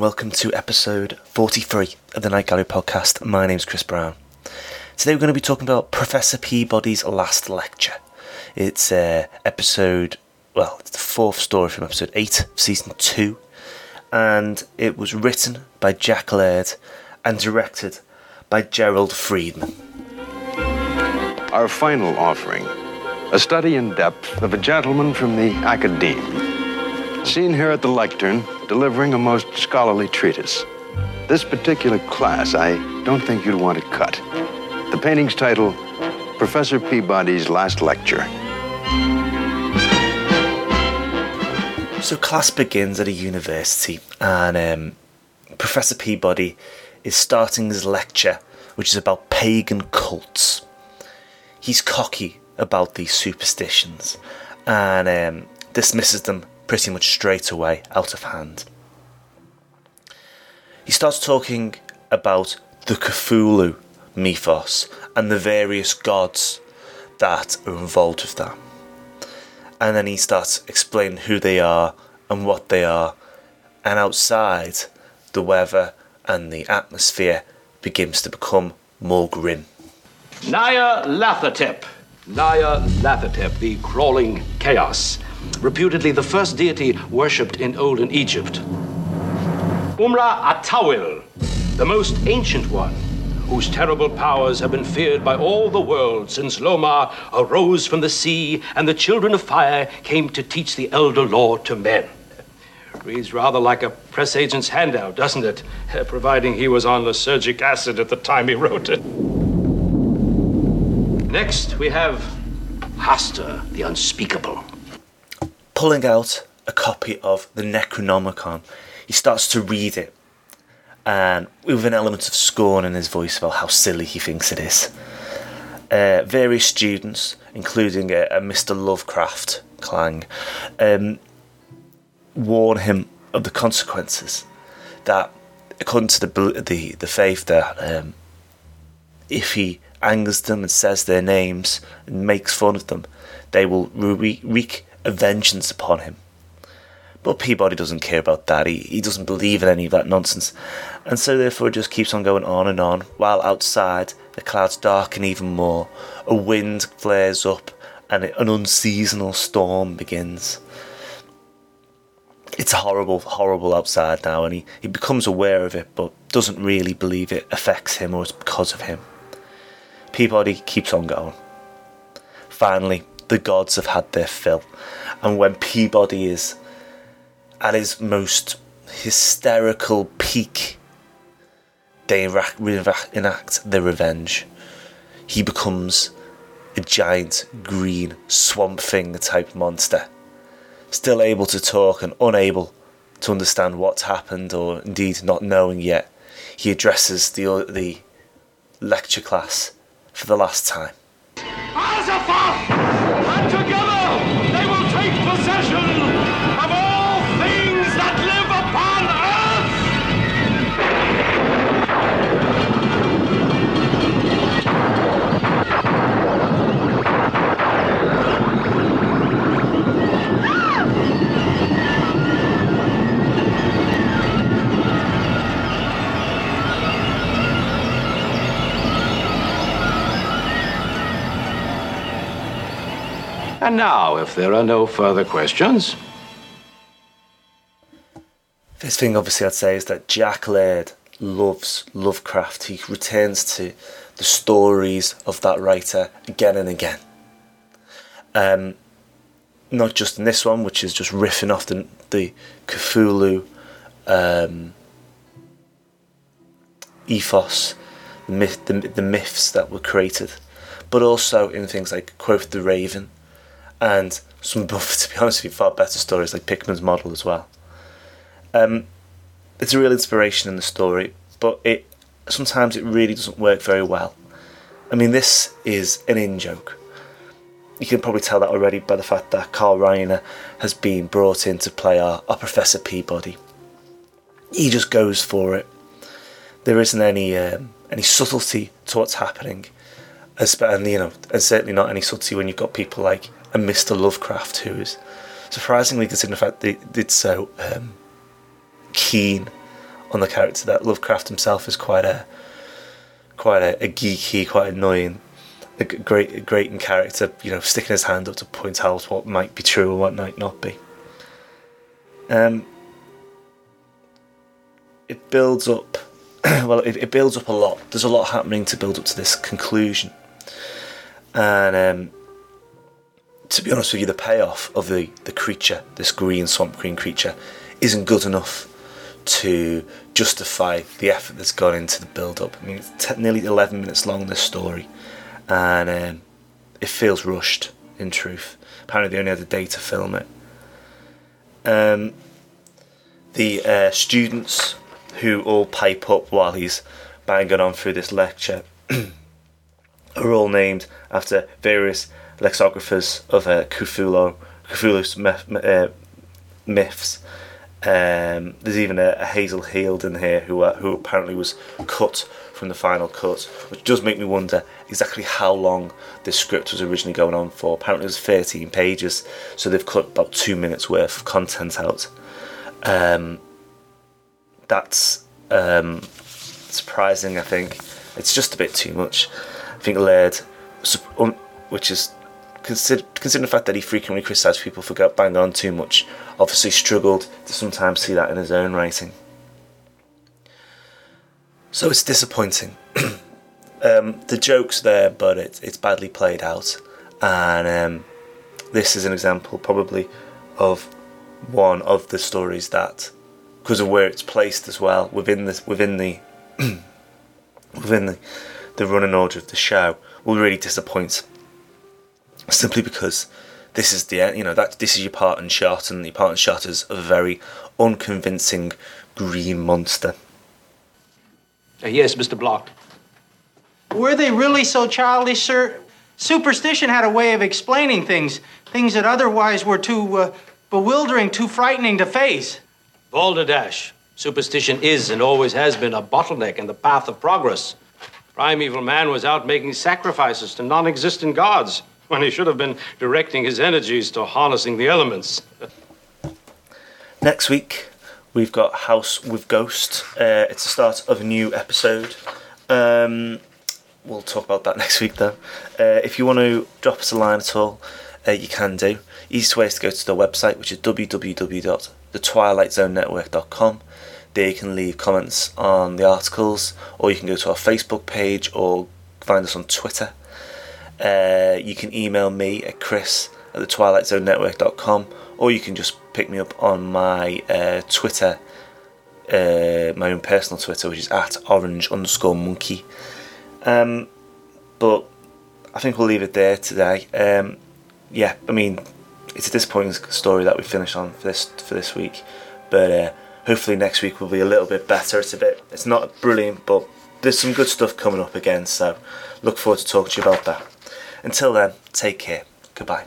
welcome to episode 43 of the Night Gallery podcast. My name's Chris Brown. Today we're going to be talking about Professor Peabody's last lecture. It's uh, episode, well, it's the fourth story from episode 8 of season 2, and it was written by Jack Laird and directed by Jerrold Freedman. Our final offering a study in depth of a gentleman from the academe, seen here at the lectern delivering a most scholarly treatise. This particular class, I don't think you'd want to cut. The painting's title, Professor Peabody's Last Lecture. So, class begins at a university, and um, Professor Peabody is starting his lecture, which is about pagan cults. He's cocky about these superstitions and um, dismisses them pretty much straight away, out of hand. He starts talking about the Cthulhu mythos and the various gods that are involved with that. And then he starts explaining who they are and what they are, and outside, the weather and the atmosphere begins to become more grim. Nyarlathotep. Nyarlathotep, the crawling chaos, reputedly the first deity worshipped in olden Egypt. Umr at-Tawil, the most ancient one, whose terrible powers have been feared by all the world since Lomar arose from the sea and the children of fire came to teach the elder law to men. Reads rather like a press agent's handout, doesn't it? Providing he was on lysergic acid at the time he wrote it. Next, we have Hastur, the Unspeakable. Pulling out a copy of the Necronomicon, he starts to read it, and with an element of scorn in his voice about how silly he thinks it is. Uh, various students, including a, a Mr. Lovecraft Clang, um, warn him of the consequences. That, according to the the, the faith, that um, if he angers them and says their names and makes fun of them, they will wreak a vengeance upon him. But Peabody doesn't care about that. He, he doesn't believe in any of that nonsense. And so, therefore, just keeps on going on and on, while outside the clouds darken even more. A wind flares up and an unseasonal storm begins. It's horrible, horrible outside now, and he, he becomes aware of it, but doesn't really believe it affects him or it's because of him. Peabody keeps on going. Finally, the gods have had their fill, and when Peabody is at his most hysterical peak, they enact their revenge. He becomes a giant green swamp thing type monster, still able to talk and unable to understand what's happened, or indeed not knowing yet. He addresses the the lecture class for the last time. And together they will take possession And now, if there are no further questions, First thing, obviously, I'd say is that Jack Laird loves Lovecraft. He returns to the stories of that writer again and again. Um, not just in this one, which is just riffing off the, the Cthulhu um, ethos, the, myth, the, the myths that were created, but also in things like Quoth the Raven and some, buff, to be honest with you, far better stories like Pickman's Model as well. Um, it's a real inspiration in the story, but it sometimes it really doesn't work very well. I mean, this is an in joke. You can probably tell that already by the fact that Carl Reiner has been brought in to play our, our Professor Peabody. He just goes for it. There isn't any um, any subtlety to what's happening, and you know, and certainly not any subtlety when you've got people like a Mr. Lovecraft who is surprisingly, considering the fact they did so um, keen on the character that Lovecraft himself is quite a quite a, a geeky, quite annoying, a great great in character. You know, sticking his hand up to point out what might be true and what might not be. Um, it builds up. well, it, it builds up a lot. There's a lot happening to build up to this conclusion, and um, to be honest with you, the payoff of the the creature, this green swamp green creature, isn't good enough to justify the effort that's gone into the build up. I mean, it's t- nearly 11 minutes long, this story, and um, it feels rushed in truth. Apparently, they only had a day to film it. Um, the uh, students who all pipe up while he's banging on through this lecture are all named after various lexicographers of uh, Cthulhu, Cthulhu's myth, uh, myths. Um, there's even a, a Hazel Heald in here who uh, who apparently was cut from the final cut, which does make me wonder exactly how long this script was originally going on for. Apparently, it was 13 pages, so they've cut about two minutes worth of content out. Um, that's um, surprising. I think it's just a bit too much. I think Laird, which is consider, considering the fact that he frequently criticised people for banging on too much, obviously struggled to sometimes see that in his own writing. So it's disappointing. um, the joke's there, but it, it's badly played out, and um, this is an example, probably, of one of the stories that, because of where it's placed as well within the within the within the the running order of the show, will really disappoint simply because this is the end, you know that this is your Parthian shot, and the Parthian shot is a very unconvincing green monster. Uh, yes, Mr. Bloch. Were they really so childish, sir? Superstition had a way of explaining things, things that otherwise were too uh, bewildering, too frightening to face. Balderdash. Superstition is and always has been a bottleneck in the path of progress. Primeval man was out making sacrifices to non existent gods when he should have been directing his energies to harnessing the elements. Next week, we've got House with Ghost. Uh, it's the start of a new episode. Um, we'll talk about that next week, though. Uh, if you want to drop us a line at all, uh, you can do. Easiest way is to go to the website, which is www.twilightzonenetwork.com. There you can leave comments on the articles, or you can go to our Facebook page, or find us on Twitter. Uh, you can email me at chris at the twilightzonenetwork.com or you can just pick me up on my uh, Twitter, uh, my own personal Twitter, which is at orange underscore monkey. Um, but I think we'll leave it there today. Um, yeah, I mean, it's a disappointing story that we finished on for this for this week, but uh, hopefully next week will be a little bit better. It's a bit, it's not brilliant, but there's some good stuff coming up again. So look forward to talking to you about that. Until then, take care. Goodbye.